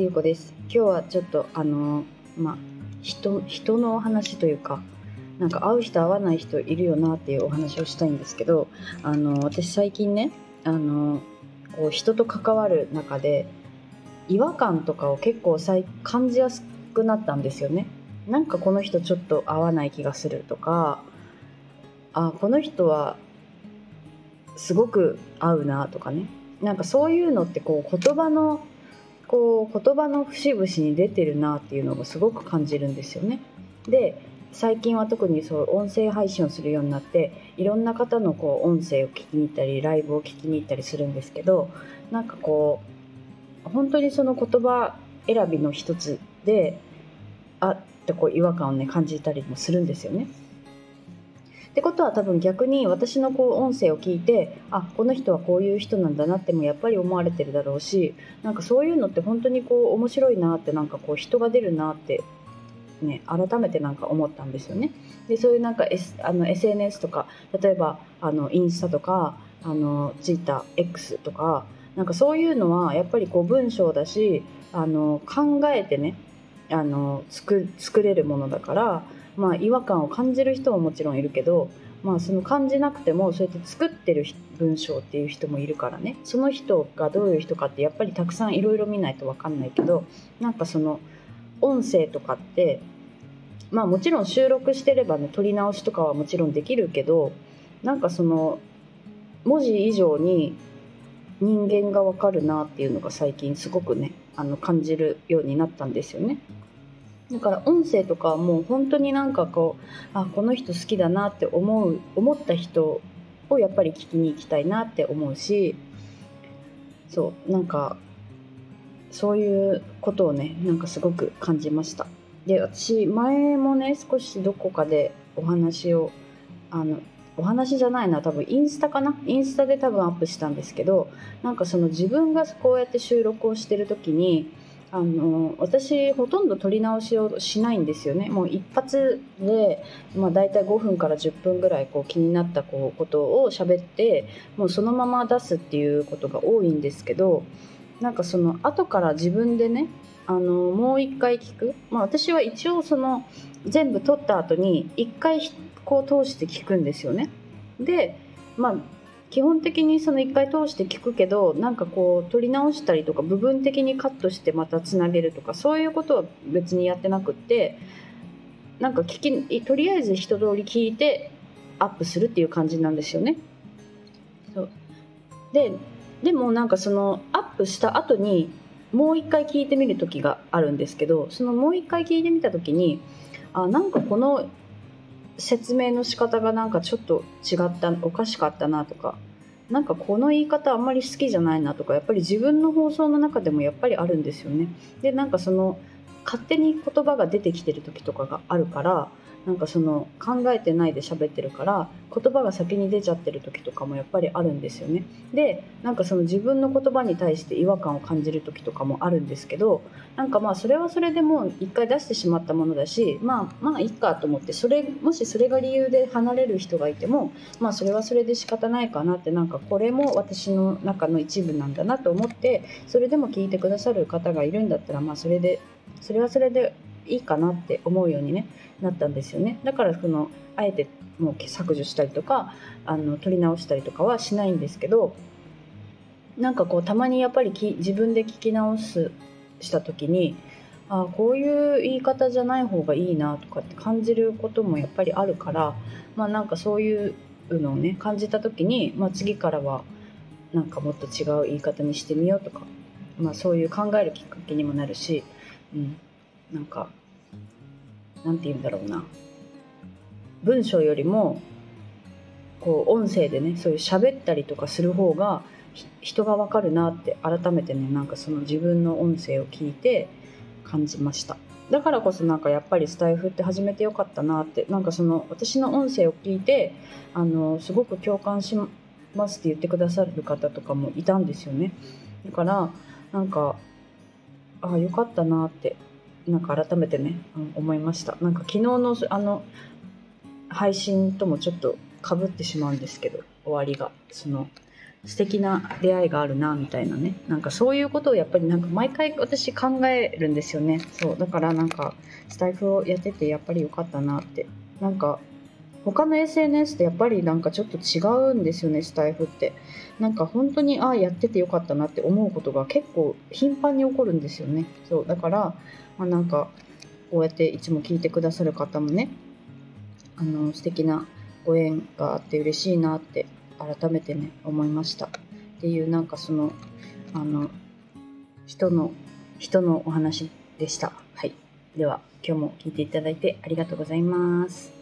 ゆうこです。今日はちょっとあのまあ人人のお話というかなんか会う人会わない人いるよなっていうお話をしたいんですけどあの私最近ねあのこう人と関わる中で違和感とかを結構感じやすくなったんですよね。なんかこの人ちょっと合わない気がするとかあこの人はすごく合うなとかね。なんかそういうのってこう言葉のこう言葉の節々に出てるなっていうのがすごく感じるんですよね。で最近は特にそう音声配信をするようになっていろんな方のこう音声を聞きに行ったりライブを聞きに行ったりするんですけどなんかこう本当にその言葉選びの一つであってこう違和感をね感じたりもするんですよね。ってことは多分逆に私のこう音声を聞いてあこの人はこういう人なんだなってもやっぱり思われてるだろうしなんかそういうのって本当にこう面白いなってなんかこう人が出るなってね、改めてなんか思ったんですよね。でそういうなんか、S、あの SNS とか例えばあのインスタとかあの TwitterX とかなんかそういうのはやっぱりこう文章だしあの考えてねあの作作れるものだからまあ、違和感を感じる人ももちろんいるけど、まあ、その感じなくてもそうやって作ってる文章っていう人もいるからねその人がどういう人かってやっぱりたくさんいろいろ見ないと分かんないけどなんかその音声とかってまあもちろん収録してればね撮り直しとかはもちろんできるけどなんかその文字以上に人間が分かるなっていうのが最近すごくねあの感じるようになったんですよね。だから音声とかもう本当になんかこうあこの人好きだなって思う思った人をやっぱり聞きに行きたいなって思うしそうなんかそういうことをねなんかすごく感じました。で私前もね少しどこかでお話をあのお話じゃないな多分インスタかな？インスタで多分アップしたんですけどなんかその自分がこうやって収録をしてる時にあの私ほとんど撮り直しをしないんですよねもう一発で、まあ、大体5分から10分ぐらいこう気になったこうことを喋ってもうそのまま出すっていうことが多いんですけどなんかその後から自分でねあのもう一回聞く、まあ、私は一応その全部撮った後に一回こう通して聞くんですよね。でまあ基本的にその1回通して聞くけどなんかこう取り直したりとか部分的にカットしてまたつなげるとかそういうことは別にやってなくってなんか聞きとりあえず一通り聞いてアップするっていう感じなんですよね。そうででもなんかそのアップした後にもう一回聞いてみる時があるんですけどそのもう一回聞いてみた時にあなんかこの説明の仕方がなんかちょっと違ったおかしかったなとかなんかこの言い方あんまり好きじゃないなとかやっぱり自分の放送の中でもやっぱりあるんですよね。でなんかその勝手に言葉が出てきてる時とかがあるからなんかその考えてないで喋ってるから言葉が先に出ちゃってる時とかもやっぱりあるんですよね。でなんかその自分の言葉に対して違和感を感じる時とかもあるんですけどなんかまあそれはそれでもう一回出してしまったものだしまあまあいいかと思ってそれもしそれが理由で離れる人がいてもまあそれはそれで仕方ないかなってなんかこれも私の中の一部なんだなと思ってそれでも聞いてくださる方がいるんだったらまあそれでそれはそれでいいかなって思うように、ね、なったんですよね。だからそのあえてもう削除したりとかあの取り直したりとかはしないんですけどなんかこうたまにやっぱりき自分で聞き直すした時にあこういう言い方じゃない方がいいなとかって感じることもやっぱりあるからまあなんかそういうのをね感じた時に、まあ、次からはなんかもっと違う言い方にしてみようとか、まあ、そういう考えるきっかけにもなるし、うん、なんかなんて言うんだろうな。文章よりもこう音声でねそういう喋ったりとかする方が人がわかるなって改めてねなんかその自分の音声を聞いて感じました。だからこそなんかやっぱりスタイフって始めてよかったなってなんかその私の音声を聞いてあのすごく共感しますって言ってくださる方とかもいたんですよね。だからなんかああよかったなってなんか改めてね、うん、思いました。なんか昨日のあの配信ともちょっとかぶってしまうんですけど終わりが。その素敵な出会いがあるなみたいなね。なんかそういうことをやっぱりなんか毎回私考えるんですよね。そうだからなんかスタイフをやっててやっぱり良かったなって。なんか他の SNS ってやっぱりなんかちょっと違うんですよねスタイフって。なんか本当にああやっててよかったなって思うことが結構頻繁に起こるんですよね。そうだから、まあ、なんかこうやっていつも聞いてくださる方もねあの素敵なご縁があって嬉しいなって改めてね思いました。っていうなんかそのあの人の人のお話でした。はい。では今日も聞いていただいてありがとうございます。